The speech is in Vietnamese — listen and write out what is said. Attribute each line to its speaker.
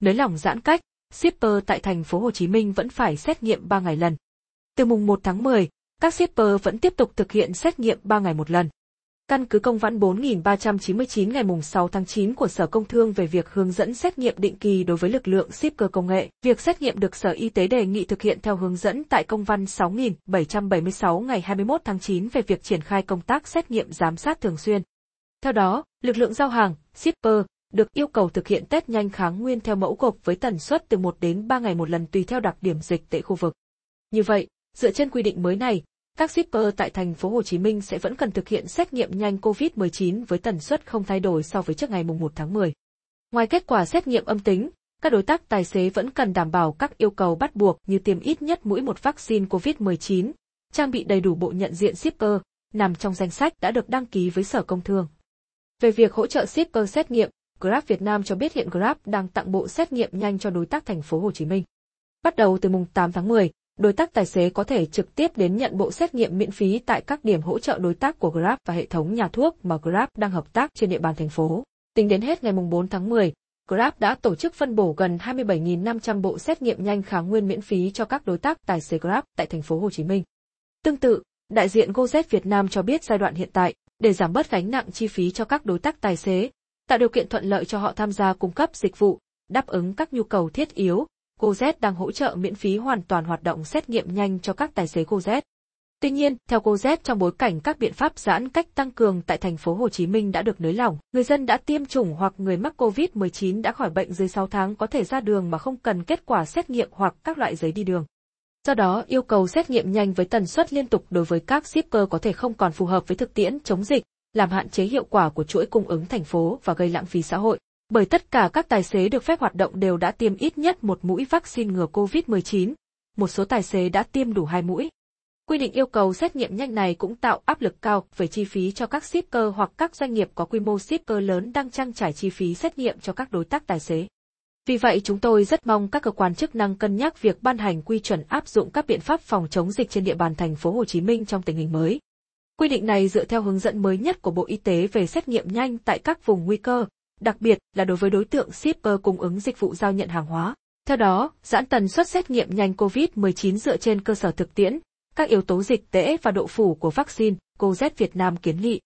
Speaker 1: nới lỏng giãn cách, shipper tại thành phố Hồ Chí Minh vẫn phải xét nghiệm 3 ngày lần. Từ mùng 1 tháng 10, các shipper vẫn tiếp tục thực hiện xét nghiệm 3 ngày một lần. Căn cứ công văn 4399 ngày 6 tháng 9 của Sở Công Thương về việc hướng dẫn xét nghiệm định kỳ đối với lực lượng shipper công nghệ, việc xét nghiệm được Sở Y tế đề nghị thực hiện theo hướng dẫn tại công văn 6776 ngày 21 tháng 9 về việc triển khai công tác xét nghiệm giám sát thường xuyên. Theo đó, lực lượng giao hàng, shipper, được yêu cầu thực hiện test nhanh kháng nguyên theo mẫu gộp với tần suất từ 1 đến 3 ngày một lần tùy theo đặc điểm dịch tễ khu vực. Như vậy, dựa trên quy định mới này, các shipper tại thành phố Hồ Chí Minh sẽ vẫn cần thực hiện xét nghiệm nhanh COVID-19 với tần suất không thay đổi so với trước ngày 1 tháng 10. Ngoài kết quả xét nghiệm âm tính, các đối tác tài xế vẫn cần đảm bảo các yêu cầu bắt buộc như tiêm ít nhất mũi một vaccine COVID-19, trang bị đầy đủ bộ nhận diện shipper, nằm trong danh sách đã được đăng ký với Sở Công Thương. Về việc hỗ trợ shipper xét nghiệm, Grab Việt Nam cho biết hiện Grab đang tặng bộ xét nghiệm nhanh cho đối tác thành phố Hồ Chí Minh. Bắt đầu từ mùng 8 tháng 10, đối tác tài xế có thể trực tiếp đến nhận bộ xét nghiệm miễn phí tại các điểm hỗ trợ đối tác của Grab và hệ thống nhà thuốc mà Grab đang hợp tác trên địa bàn thành phố. Tính đến hết ngày 4 tháng 10, Grab đã tổ chức phân bổ gần 27.500 bộ xét nghiệm nhanh kháng nguyên miễn phí cho các đối tác tài xế Grab tại thành phố Hồ Chí Minh. Tương tự, đại diện GoZ Việt Nam cho biết giai đoạn hiện tại, để giảm bớt gánh nặng chi phí cho các đối tác tài xế, tạo điều kiện thuận lợi cho họ tham gia cung cấp dịch vụ, đáp ứng các nhu cầu thiết yếu, GoZ đang hỗ trợ miễn phí hoàn toàn hoạt động xét nghiệm nhanh cho các tài xế GoZ. Tuy nhiên, theo GoZ trong bối cảnh các biện pháp giãn cách tăng cường tại thành phố Hồ Chí Minh đã được nới lỏng, người dân đã tiêm chủng hoặc người mắc COVID-19 đã khỏi bệnh dưới 6 tháng có thể ra đường mà không cần kết quả xét nghiệm hoặc các loại giấy đi đường. Do đó, yêu cầu xét nghiệm nhanh với tần suất liên tục đối với các shipper có thể không còn phù hợp với thực tiễn chống dịch, làm hạn chế hiệu quả của chuỗi cung ứng thành phố và gây lãng phí xã hội bởi tất cả các tài xế được phép hoạt động đều đã tiêm ít nhất một mũi vaccine ngừa COVID-19, một số tài xế đã tiêm đủ hai mũi. Quy định yêu cầu xét nghiệm nhanh này cũng tạo áp lực cao về chi phí cho các shipper hoặc các doanh nghiệp có quy mô shipper lớn đang trang trải chi phí xét nghiệm cho các đối tác tài xế. Vì vậy chúng tôi rất mong các cơ quan chức năng cân nhắc việc ban hành quy chuẩn áp dụng các biện pháp phòng chống dịch trên địa bàn thành phố Hồ Chí Minh trong tình hình mới. Quy định này dựa theo hướng dẫn mới nhất của Bộ Y tế về xét nghiệm nhanh tại các vùng nguy cơ, đặc biệt là đối với đối tượng shipper cung ứng dịch vụ giao nhận hàng hóa. Theo đó, giãn tần suất xét nghiệm nhanh COVID-19 dựa trên cơ sở thực tiễn, các yếu tố dịch tễ và độ phủ của vaccine, COZ Việt Nam kiến nghị